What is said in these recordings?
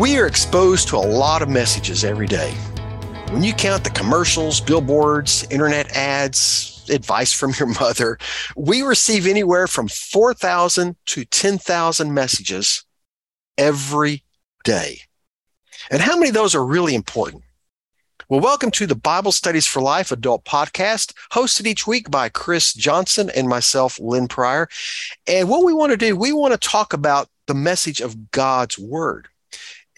We are exposed to a lot of messages every day. When you count the commercials, billboards, internet ads, advice from your mother, we receive anywhere from 4,000 to 10,000 messages every day. And how many of those are really important? Well, welcome to the Bible Studies for Life adult podcast, hosted each week by Chris Johnson and myself, Lynn Pryor. And what we want to do, we want to talk about the message of God's Word.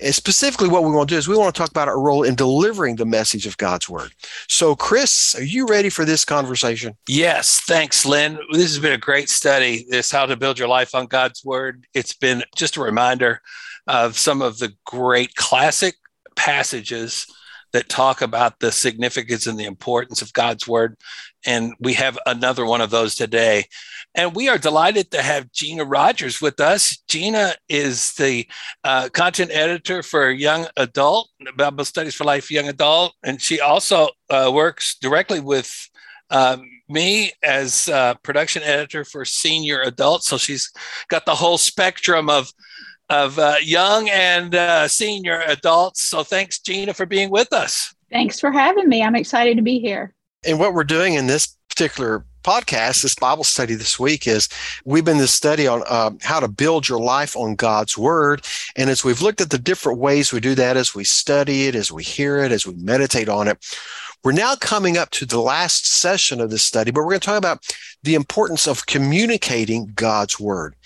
And specifically, what we want to do is we want to talk about our role in delivering the message of God's word. So, Chris, are you ready for this conversation? Yes, thanks, Lynn. This has been a great study. This how to build your life on God's word. It's been just a reminder of some of the great classic passages that talk about the significance and the importance of God's word. And we have another one of those today. And we are delighted to have Gina Rogers with us. Gina is the uh, content editor for Young Adult, Bible Studies for Life Young Adult. And she also uh, works directly with uh, me as production editor for Senior Adult. So she's got the whole spectrum of of uh, young and uh, senior adults. So thanks, Gina, for being with us. Thanks for having me. I'm excited to be here. And what we're doing in this particular podcast, this Bible study this week, is we've been this study on uh, how to build your life on God's Word. And as we've looked at the different ways we do that, as we study it, as we hear it, as we meditate on it, we're now coming up to the last session of this study, but we're going to talk about the importance of communicating God's Word.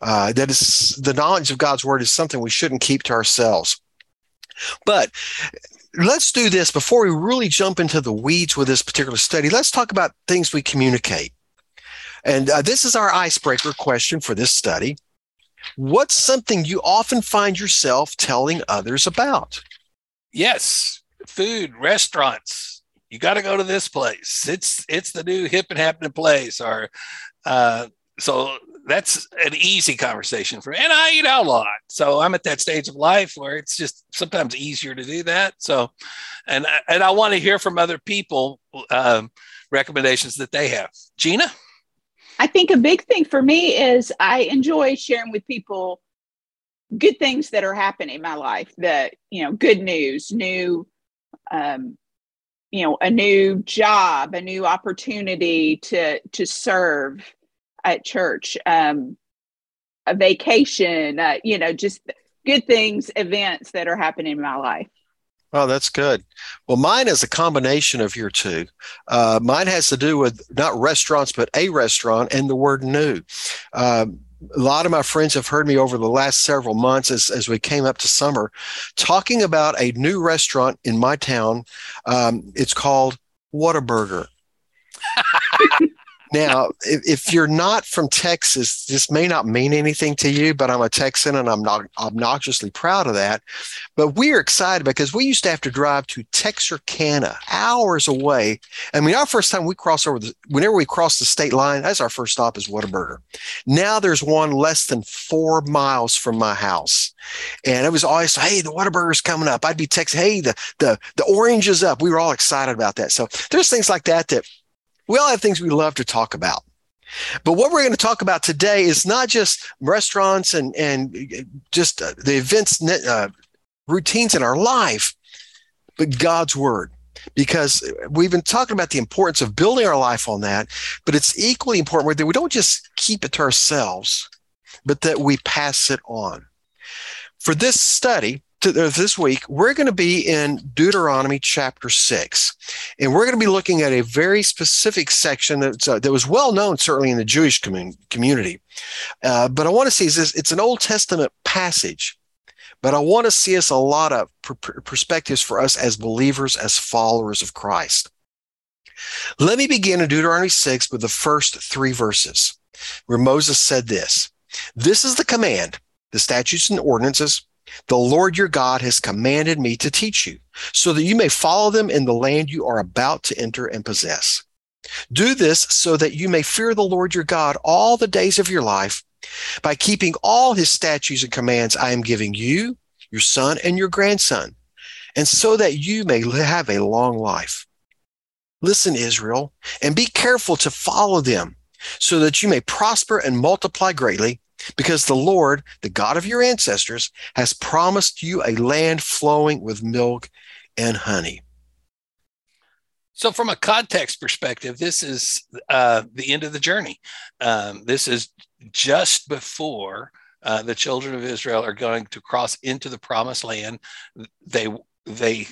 Uh, that is, the knowledge of God's Word is something we shouldn't keep to ourselves. But let's do this before we really jump into the weeds with this particular study. Let's talk about things we communicate. And uh, this is our icebreaker question for this study. What's something you often find yourself telling others about? Yes, food, restaurants. You got to go to this place. It's it's the new hip and happening place. Or uh, so that's an easy conversation for me. And I eat out a lot. So I'm at that stage of life where it's just sometimes easier to do that. So, and, and I want to hear from other people um, recommendations that they have. Gina? I think a big thing for me is I enjoy sharing with people good things that are happening in my life that, you know, good news, new, um, you know, a new job, a new opportunity to, to serve, at church, um, a vacation, uh, you know, just good things, events that are happening in my life. Oh, that's good. Well, mine is a combination of your two. Uh, mine has to do with not restaurants, but a restaurant and the word new. Uh, a lot of my friends have heard me over the last several months as, as we came up to summer talking about a new restaurant in my town. Um, it's called Whataburger. Now, if, if, you're not from Texas, this may not mean anything to you, but I'm a Texan and I'm not obnoxiously proud of that. But we're excited because we used to have to drive to Texarkana, hours away. I mean, our first time we cross over the, whenever we cross the state line, that's our first stop is Whataburger. Now there's one less than four miles from my house. And it was always, hey, the Whataburger's coming up. I'd be texting, hey, the, the, the orange is up. We were all excited about that. So there's things like that that we all have things we love to talk about. But what we're going to talk about today is not just restaurants and, and just uh, the events, uh, routines in our life, but God's word. Because we've been talking about the importance of building our life on that, but it's equally important that we don't just keep it to ourselves, but that we pass it on. For this study, this week, we're going to be in Deuteronomy chapter 6. And we're going to be looking at a very specific section that's, uh, that was well known, certainly in the Jewish commun- community. Uh, but I want to see this, it's an Old Testament passage, but I want to see us a lot of per- perspectives for us as believers, as followers of Christ. Let me begin in Deuteronomy 6 with the first three verses, where Moses said this This is the command, the statutes and ordinances the Lord your God has commanded me to teach you, so that you may follow them in the land you are about to enter and possess. Do this so that you may fear the Lord your God all the days of your life by keeping all his statutes and commands I am giving you, your son, and your grandson, and so that you may have a long life. Listen, Israel, and be careful to follow them so that you may prosper and multiply greatly because the Lord, the God of your ancestors, has promised you a land flowing with milk and honey. So, from a context perspective, this is uh, the end of the journey. Um, this is just before uh, the children of Israel are going to cross into the promised land. They, they,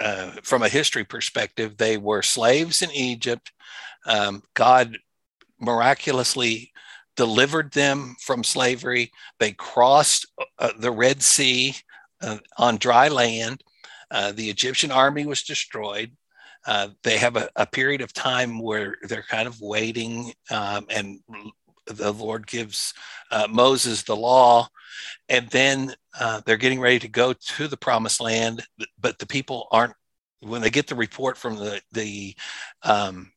uh, from a history perspective, they were slaves in Egypt. Um, God miraculously delivered them from slavery. They crossed uh, the Red Sea uh, on dry land. Uh, the Egyptian army was destroyed. Uh, they have a, a, period of time where they're kind of waiting, um, and the Lord gives uh, Moses the law, and then uh, they're getting ready to go to the promised land. But the people aren't. When they get the report from the the um,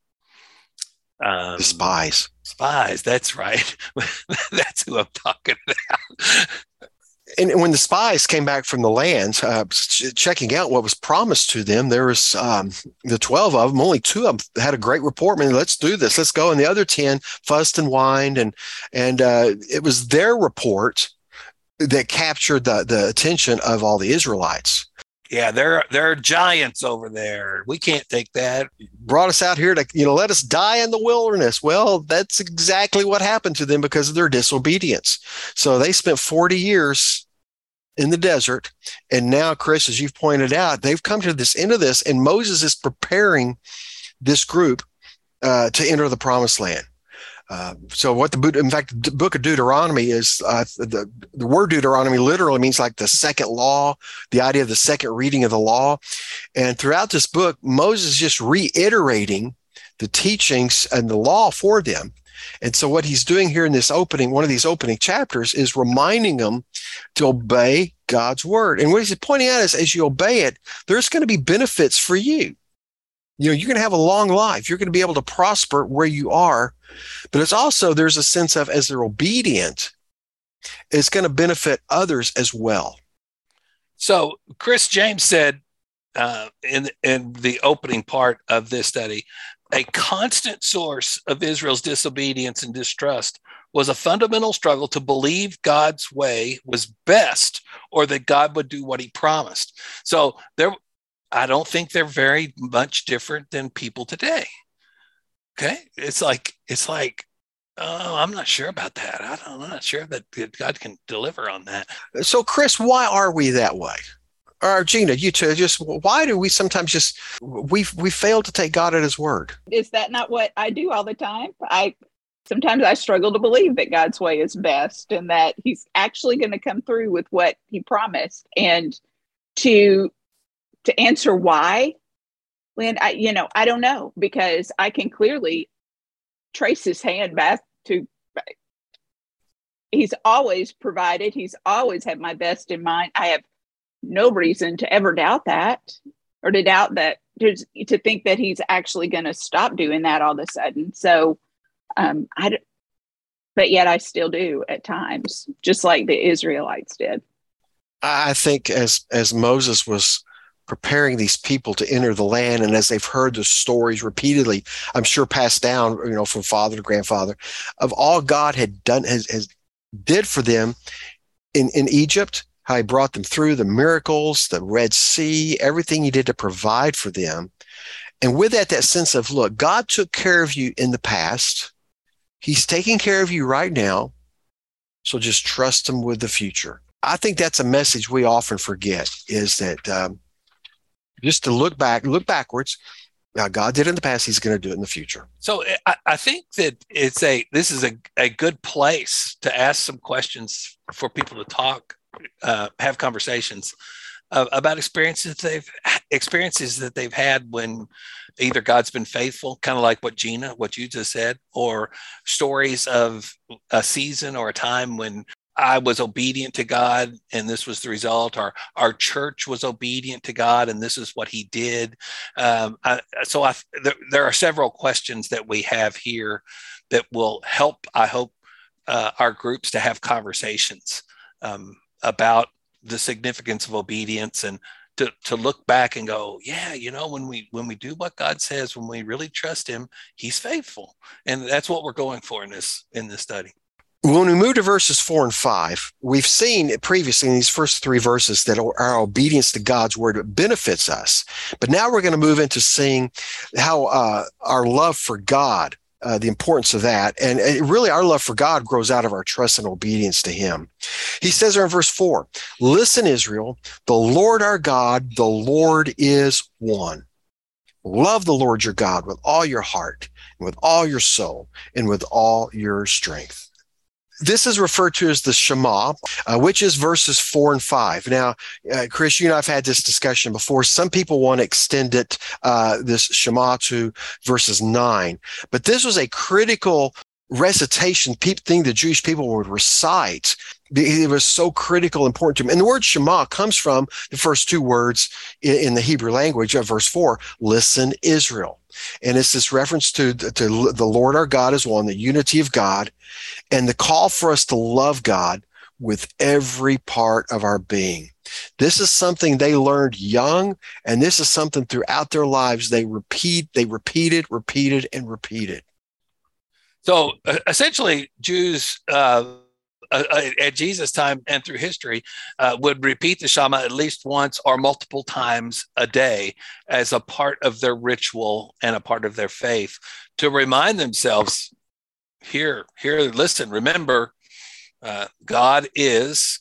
um, the spies, spies. That's right. that's who I'm talking about and when the spies came back from the land, uh, checking out what was promised to them, there was um, the 12 of them, only two of them had a great report. Man, let's do this, let's go. And the other 10 fussed and whined. And, and uh, it was their report that captured the, the attention of all the Israelites. Yeah, there are giants over there. We can't take that. Brought us out here to you know let us die in the wilderness. Well, that's exactly what happened to them because of their disobedience. So they spent 40 years in the desert, and now, Chris, as you've pointed out, they've come to this end of this, and Moses is preparing this group uh, to enter the promised land. Uh, so what the in fact the book of Deuteronomy is uh, the the word Deuteronomy literally means like the second law, the idea of the second reading of the law, and throughout this book Moses is just reiterating the teachings and the law for them. And so what he's doing here in this opening, one of these opening chapters, is reminding them to obey God's word. And what he's pointing out is as you obey it, there's going to be benefits for you. You know, you're going to have a long life. You're going to be able to prosper where you are. But it's also, there's a sense of as they're obedient, it's going to benefit others as well. So Chris James said uh, in in the opening part of this study, a constant source of Israel's disobedience and distrust was a fundamental struggle to believe God's way was best or that God would do what he promised. So there I don't think they're very much different than people today. Okay. It's like, it's like, oh, I'm not sure about that. I don't, I'm not sure that God can deliver on that. So, Chris, why are we that way? Or Gina, you too. Just why do we sometimes just we we fail to take God at His word? Is that not what I do all the time? I sometimes I struggle to believe that God's way is best and that He's actually going to come through with what He promised. And to to answer why, Lynn, I you know, I don't know because I can clearly trace his hand back to he's always provided, he's always had my best in mind. I have no reason to ever doubt that or to doubt that to think that he's actually going to stop doing that all of a sudden. So um I but yet I still do at times, just like the Israelites did. I think as as Moses was preparing these people to enter the land. And as they've heard the stories repeatedly i'm sure passed down you know from father to grandfather of all god had done has, has did for them in in egypt how he brought them through the miracles the red sea everything he did to provide for them. And with that that sense of look god took care of you in the past. He's taking care of you right now. So just trust him with the future. I think that's a message we often forget is that um, just to look back, look backwards. Now, God did it in the past; He's going to do it in the future. So, I, I think that it's a this is a, a good place to ask some questions for people to talk, uh, have conversations uh, about experiences they've experiences that they've had when either God's been faithful, kind of like what Gina, what you just said, or stories of a season or a time when I was obedient to God and this was the result. Our our church was obedient to God and this is what He did. Um, I, so I, there, there, are several questions that we have here that will help. I hope uh, our groups to have conversations um, about the significance of obedience and to, to look back and go, yeah, you know, when we when we do what God says, when we really trust Him, He's faithful, and that's what we're going for in this in this study. When we move to verses four and five, we've seen previously in these first three verses that our obedience to God's word benefits us. But now we're going to move into seeing how uh, our love for God, uh, the importance of that, and, and really our love for God grows out of our trust and obedience to Him. He says there in verse four, "Listen, Israel, the Lord our God, the Lord is one." Love the Lord your God with all your heart, and with all your soul, and with all your strength. This is referred to as the Shema, uh, which is verses four and five. Now, uh, Chris, you and I have had this discussion before. Some people want to extend it, uh, this Shema, to verses nine, but this was a critical recitation thing the Jewish people would recite. It was so critical, important to him. And the word Shema comes from the first two words in the Hebrew language of verse four listen, Israel. And it's this reference to, to the Lord our God is one, the unity of God, and the call for us to love God with every part of our being. This is something they learned young, and this is something throughout their lives they repeat, they repeated, repeated, and repeated. So essentially, Jews uh, at Jesus' time and through history uh, would repeat the Shema at least once or multiple times a day as a part of their ritual and a part of their faith to remind themselves here, here, listen, remember, uh, God is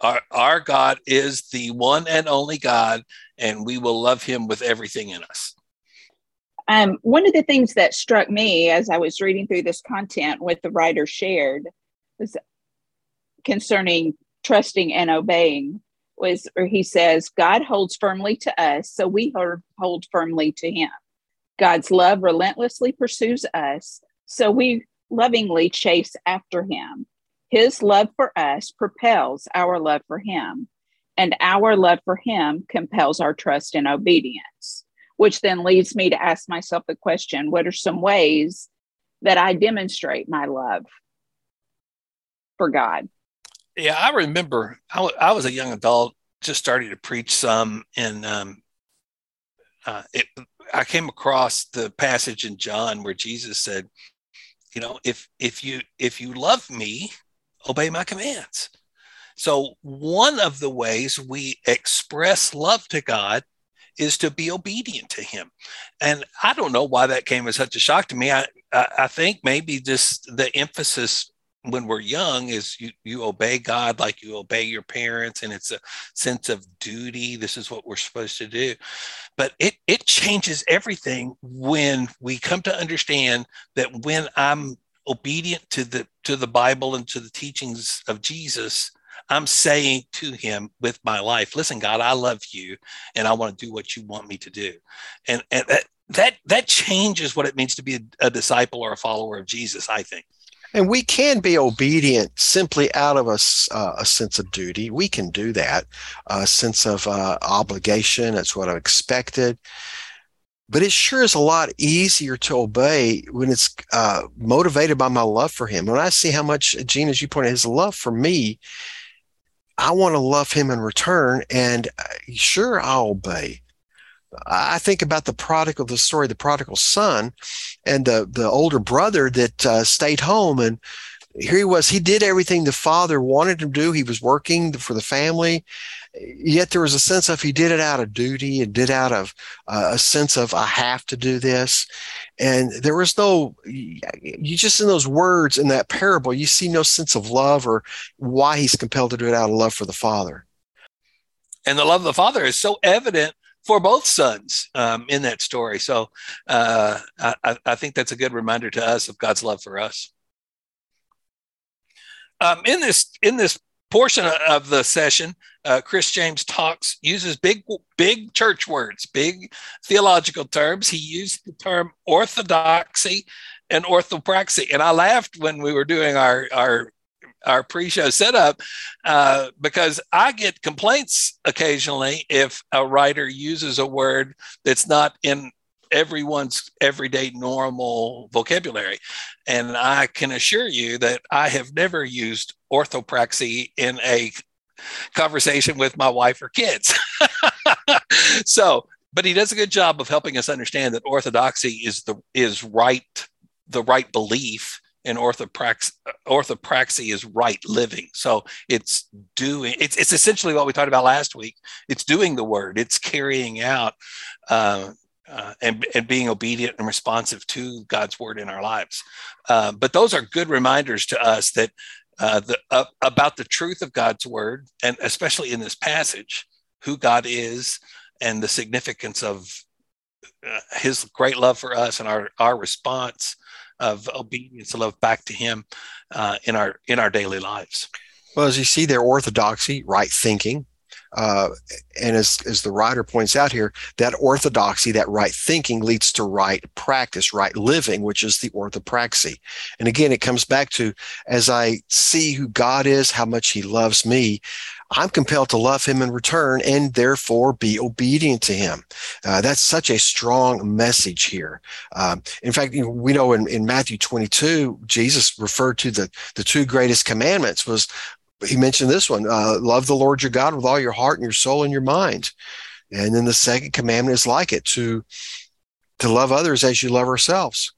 our, our God is the one and only God, and we will love him with everything in us. Um, one of the things that struck me as I was reading through this content, what the writer shared, was concerning trusting and obeying. Was or he says, God holds firmly to us, so we hold firmly to him. God's love relentlessly pursues us, so we lovingly chase after him. His love for us propels our love for him, and our love for him compels our trust and obedience which then leads me to ask myself the question what are some ways that I demonstrate my love for God? Yeah, I remember I, w- I was a young adult, just starting to preach some, and um, uh, it, I came across the passage in John where Jesus said, "You know, if if you if you love me, obey my commands." So one of the ways we express love to God is to be obedient to him. And I don't know why that came as such a shock to me. I, I, I think maybe just the emphasis when we're young is you, you obey God like you obey your parents, and it's a sense of duty. This is what we're supposed to do. But it, it changes everything when we come to understand that when I'm obedient to the to the Bible and to the teachings of Jesus, I'm saying to him with my life, listen, God, I love you and I want to do what you want me to do. And, and that, that, that changes what it means to be a, a disciple or a follower of Jesus, I think. And we can be obedient simply out of a, uh, a sense of duty. We can do that, a sense of uh, obligation. That's what I'm expected. But it sure is a lot easier to obey when it's uh, motivated by my love for him. When I see how much, Gene, as you pointed, his love for me I want to love him in return, and uh, sure, I'll obey. I think about the prodigal, the story, the prodigal son, and the the older brother that uh, stayed home, and here he was. He did everything the father wanted him to do. He was working for the family, yet there was a sense of he did it out of duty and did out of uh, a sense of I have to do this. And there was no, you just in those words in that parable, you see no sense of love or why he's compelled to do it out of love for the father. And the love of the father is so evident for both sons um, in that story. So uh, I, I, think that's a good reminder to us of God's love for us. Um, in this in this portion of the session, uh, Chris James talks uses big big church words, big theological terms. He used the term orthodoxy and orthopraxy, and I laughed when we were doing our our our pre-show setup uh, because I get complaints occasionally if a writer uses a word that's not in everyone's everyday normal vocabulary. And I can assure you that I have never used orthopraxy in a conversation with my wife or kids. so, but he does a good job of helping us understand that orthodoxy is the is right the right belief and orthopraxy, orthopraxy is right living. So it's doing, it's, it's essentially what we talked about last week. It's doing the word, it's carrying out uh, uh, and, and being obedient and responsive to God's word in our lives. Uh, but those are good reminders to us that uh, the, uh, about the truth of God's word, and especially in this passage, who God is and the significance of uh, his great love for us and our, our response of obedience and love back to him uh, in our in our daily lives. Well, as you see their orthodoxy, right thinking, uh, and as, as the writer points out here, that orthodoxy, that right thinking leads to right practice, right living, which is the orthopraxy. And again, it comes back to as I see who God is, how much he loves me, I'm compelled to love him in return and therefore be obedient to him. Uh, that's such a strong message here. Um, in fact, you know, we know in, in Matthew 22, Jesus referred to the, the two greatest commandments was he mentioned this one uh, love the Lord your God with all your heart and your soul and your mind. And then the second commandment is like it to, to love others as you love ourselves.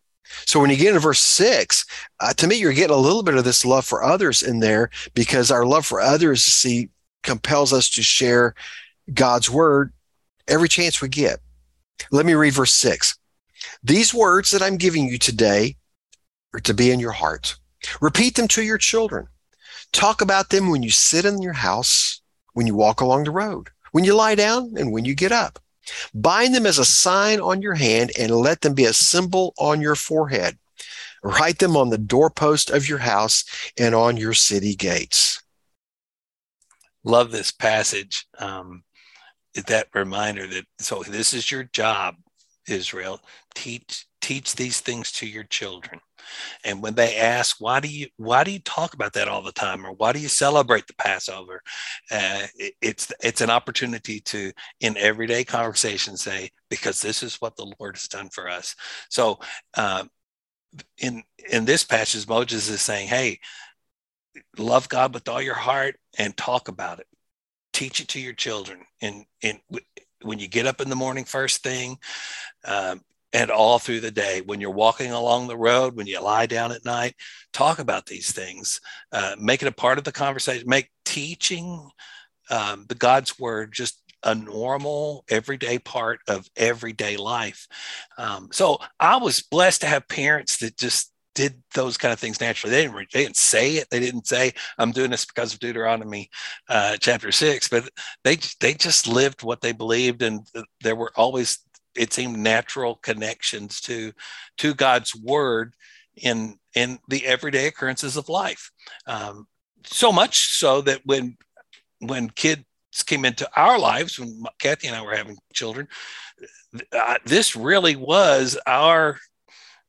So when you get into verse six, uh, to me, you're getting a little bit of this love for others in there because our love for others, see, compels us to share God's word every chance we get. Let me read verse six. These words that I'm giving you today are to be in your heart. Repeat them to your children. Talk about them when you sit in your house, when you walk along the road, when you lie down, and when you get up. Bind them as a sign on your hand and let them be a symbol on your forehead. Write them on the doorpost of your house and on your city gates. Love this passage. Um, that reminder that so this is your job, Israel. Teach teach these things to your children. And when they ask, why do you why do you talk about that all the time, or why do you celebrate the Passover? Uh, it, it's it's an opportunity to, in everyday conversation, say because this is what the Lord has done for us. So, uh, in in this passage, Moses is saying, "Hey, love God with all your heart and talk about it. Teach it to your children. And and when you get up in the morning, first thing." Um, and all through the day. When you're walking along the road, when you lie down at night, talk about these things. Uh, make it a part of the conversation. Make teaching um, the God's word just a normal, everyday part of everyday life. Um, so I was blessed to have parents that just did those kind of things naturally. They didn't, they didn't say it. They didn't say, I'm doing this because of Deuteronomy uh, chapter six, but they, they just lived what they believed. And there were always it seemed natural connections to to God's word in in the everyday occurrences of life. Um, so much so that when when kids came into our lives, when Kathy and I were having children, uh, this really was our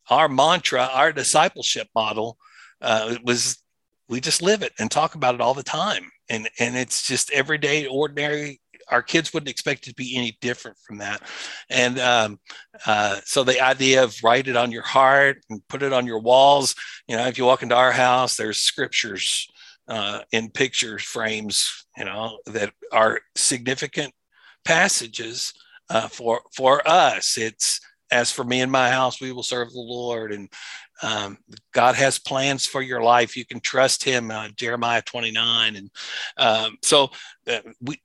our mantra, our discipleship model. Uh, was we just live it and talk about it all the time, and and it's just everyday, ordinary our kids wouldn't expect it to be any different from that. And um, uh, so the idea of write it on your heart and put it on your walls, you know, if you walk into our house, there's scriptures uh, in picture frames, you know, that are significant passages uh, for for us. It's as for me and my house, we will serve the Lord. And um, God has plans for your life. You can trust Him. Uh, Jeremiah 29. And um, so uh, we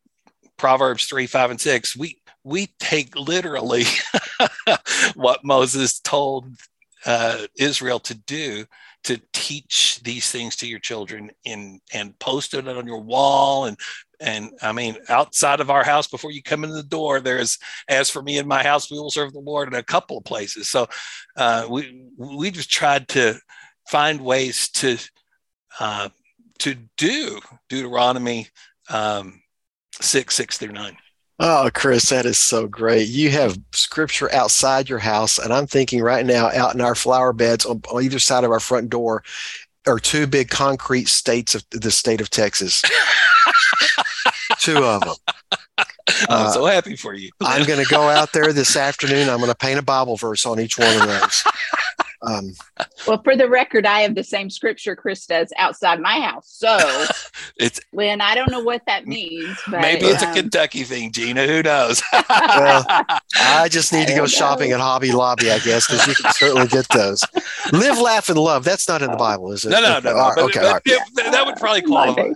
Proverbs 3, 5, and 6, we we take literally what Moses told uh, Israel to do to teach these things to your children and and post it on your wall and and I mean outside of our house before you come in the door there's as for me in my house we will serve the Lord in a couple of places so uh, we we just tried to find ways to uh, to do Deuteronomy um, six, six through nine. Oh, Chris, that is so great. You have scripture outside your house, and I'm thinking right now, out in our flower beds on, on either side of our front door, are two big concrete states of the state of Texas. two of them. I'm uh, so happy for you. I'm going to go out there this afternoon. I'm going to paint a Bible verse on each one of those. Um, Well, for the record, I have the same scripture Chris does outside my house. So it's Lynn, I don't know what that means, but maybe it's um, a Kentucky thing, Gina. Who knows? Well, I just need to go don't shopping know. at Hobby Lobby, I guess, because you can certainly get those. Live, laugh, and love. That's not in the Bible, is it? no, no, no. All no. right, But, okay, but all right. yeah, that would probably qualify. be.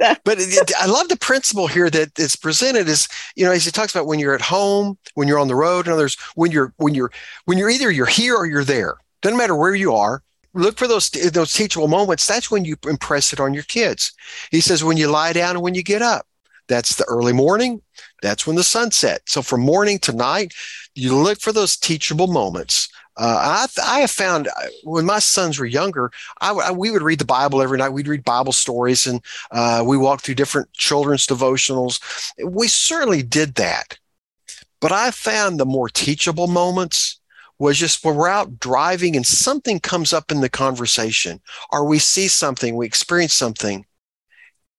But it, it- I love the principle here that it's presented is, you know, as he talks about when you're at home, when you're on the road, and others, when you're when you're when you're either you're here or you're there. Doesn't matter where you are. Look for those those teachable moments. That's when you impress it on your kids. He says when you lie down and when you get up. That's the early morning. That's when the sun sets. So from morning to night, you look for those teachable moments. Uh, I, I have found uh, when my sons were younger, I, I- we would read the Bible every night. We'd read Bible stories and uh, we walked through different children's devotionals. We certainly did that. But I found the more teachable moments was just when we're out driving and something comes up in the conversation, or we see something, we experience something,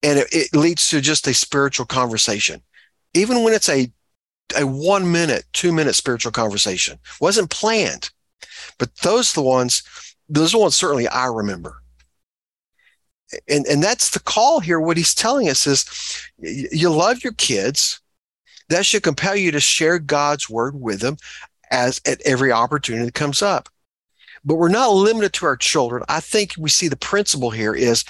and it, it leads to just a spiritual conversation. Even when it's a a one minute, two minute spiritual conversation, wasn't planned, but those are the ones. Those are the ones certainly I remember and and that's the call here what he's telling us is you love your kids that should compel you to share god's word with them as at every opportunity that comes up. But we're not limited to our children. I think we see the principle here is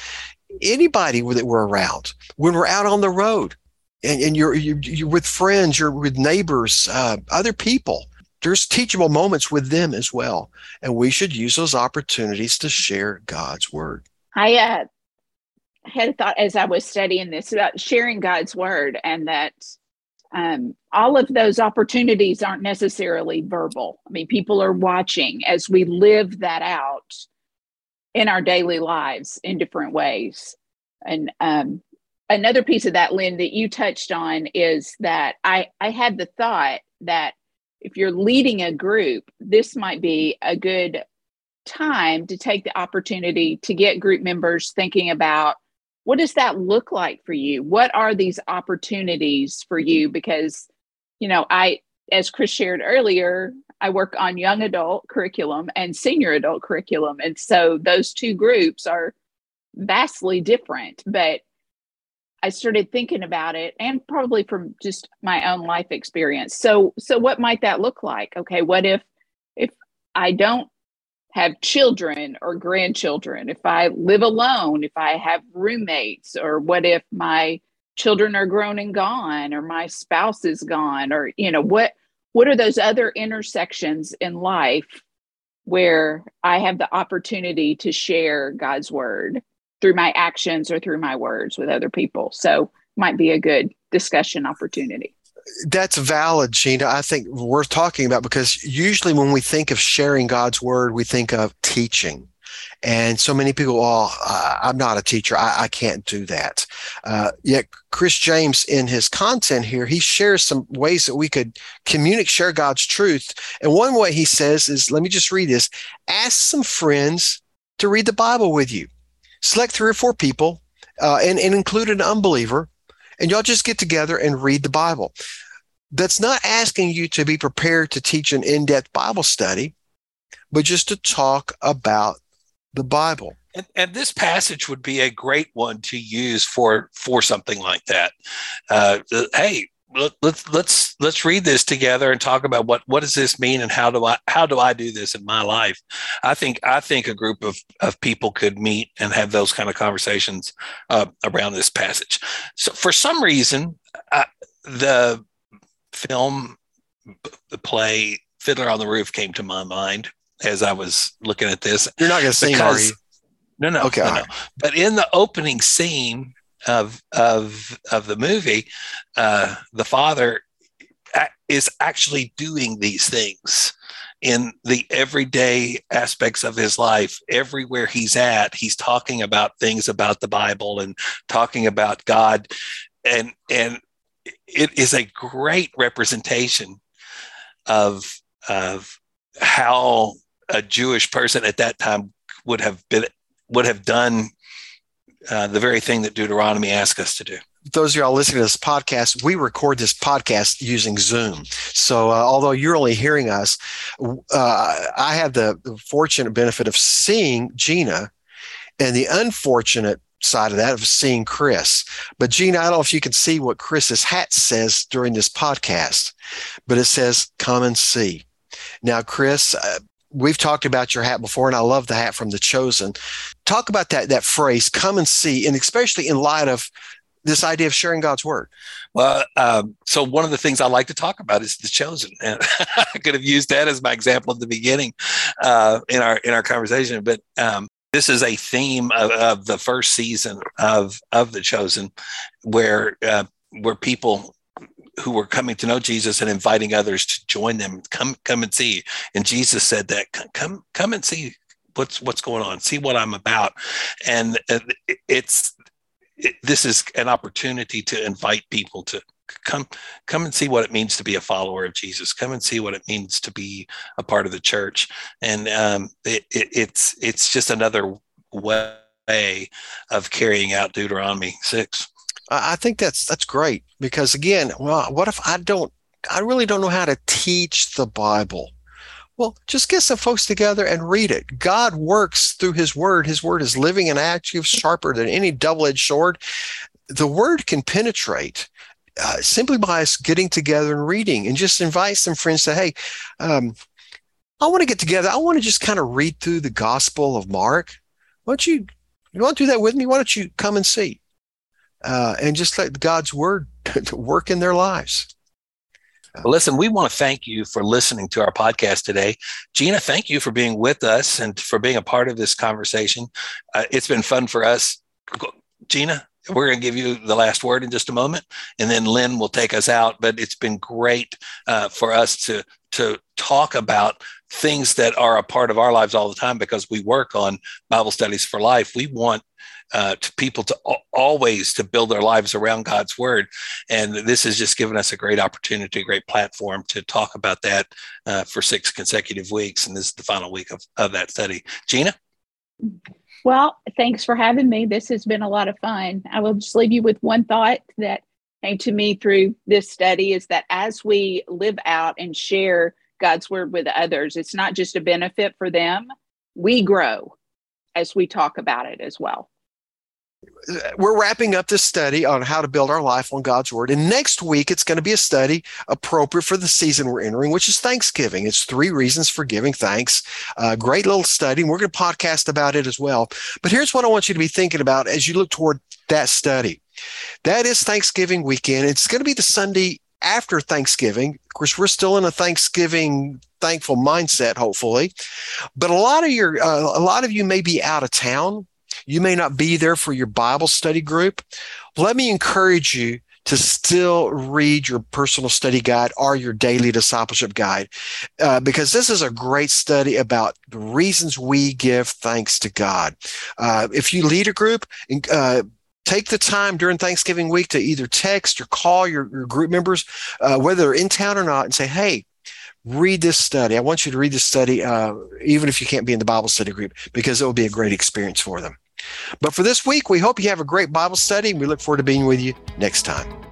anybody that we're around when we're out on the road and, and you're, you're you're with friends you're with neighbors uh, other people there's teachable moments with them as well. And we should use those opportunities to share god's word. I uh, had a thought as I was studying this about sharing God's word, and that um, all of those opportunities aren't necessarily verbal. I mean, people are watching as we live that out in our daily lives in different ways. And um, another piece of that, Lynn, that you touched on is that I, I had the thought that if you're leading a group, this might be a good time to take the opportunity to get group members thinking about what does that look like for you? What are these opportunities for mm-hmm. you? Because you know i as chris shared earlier i work on young adult curriculum and senior adult curriculum. And so those two groups are vastly different but i started thinking about it and probably from just my own life experience. So so what might that look like? Okay what if if i don't have children or grandchildren, if I live alone, if I have roommates, or what if my children are grown and gone, or my spouse is gone, or you know what what are those other intersections in life where I have the opportunity to share God's word through my actions or through my words with other people. So might be a good discussion opportunity. That's valid, Gina. I think worth talking about because usually when we think of sharing God's word, we think of teaching. And so many people, oh, I'm not a teacher. I, I can't do that. Uh, yet Chris James, in his content here, he shares some ways that we could communicate, share God's truth. And one way he says is, let me just read this: ask some friends to read the Bible with you. Select three or four people, uh, and, and include an unbeliever, and y'all just get together and read the Bible that's not asking you to be prepared to teach an in-depth Bible study, but just to talk about the Bible. And, and this passage would be a great one to use for for something like that. Uh, hey, let, let's let's let's read this together and talk about what what does this mean and how do I how do I do this in my life? I think I think a group of of people could meet and have those kind of conversations uh, around this passage. So for some reason, uh, the film, the play Fiddler on the Roof came to my mind as I was looking at this. You're not going to sing, are Because- you? No, no, Okay, no, no. right. But in the opening scene of of of the movie, uh, the father is actually doing these things in the everyday aspects of his life. Everywhere he's at, he's talking about things about the Bible and talking about God, and and it is a great representation of of how a Jewish person at that time would have been would have done uh, the very thing that Deuteronomy asks us to do. those of y'all listening to this podcast, we record this podcast using Zoom. So, uh, although you're only hearing us, uh, I have the, fortunate benefit of seeing Gina and the unfortunate side of that of seeing Chris. But Gina, I don't know if you can see what Chris's hat says during this podcast, but it says "Come and see." Now, Chris, uh, we've talked about your hat before, and I love the hat from The Chosen. Talk about that that phrase "Come and see," and especially in light of this idea of sharing God's word? Well, um, so one of the things I like to talk about is the chosen, and I could have used that as my example at the beginning uh, in our in our conversation. But um, this is a theme of, of, the first season of of the chosen, where uh, where people who were coming to know Jesus and inviting others to join them, come come and see. And Jesus said that come come and see what's what's going on see what i'm about. And uh, it's this is an opportunity to invite people to come come and see what it means to be a follower of jesus. Come and see what it means to be a part of the church. And um, it, it, it's it's just another way of carrying out deuteronomy 6 i think that's that's great because again well what if i don't i really don't know how to teach the bible well, just get some folks together and read it. God works through his word. His word is living and active, sharper than any double edged sword. The word can penetrate. Uh, simply by us getting together and reading and just invite some friends to hey um, i want to get together i want to just kind of read through the gospel of mark why don't you you want to do that with me why don't you come and see uh, and just let god's word work in their lives well, listen, we want to thank you for listening to our podcast today. Gina, thank you for being with us and for being a part of this conversation. Uh, it's been fun for us. Gina, we're going to give you the last word in just a moment, and then Lynn will take us out. But it's been great uh, for us to to talk about things that are a part of our lives all the time because we work on Bible studies for life. We want uh, to people to always to build their lives around God's word. And this has just given us a great opportunity, a great platform to talk about that uh, for six consecutive weeks. And this is the final week of, of that study. Gina? Well, thanks for having me. This has been a lot of fun. I will just leave you with one thought that came to me through this study is that as we live out and share God's word with others, it's not just a benefit for them, we grow as we talk about it as well we're wrapping up this study on how to build our life on God's word. And next week, it's going to be a study appropriate for the season we're entering, which is Thanksgiving. It's three reasons for giving thanks. Uh, great little study. And we're going to podcast about it as well. But here's what I want you to be thinking about as you look toward that study. That is Thanksgiving weekend. It's going to be the Sunday after Thanksgiving. Of course, we're still in a Thanksgiving thankful mindset, hopefully. But a lot of your, uh, a lot of you may be out of town you may not be there for your Bible study group. Let me encourage you to still read your personal study guide or your daily discipleship guide uh, because this is a great study about the reasons we give thanks to God. Uh, if you lead a group, uh, take the time during Thanksgiving week to either text or call your, your group members, uh, whether they're in town or not, and say, hey, read this study. I want you to read this study, uh, even if you can't be in the Bible study group, because it will be a great experience for them. But for this week, we hope you have a great Bible study. And we look forward to being with you next time.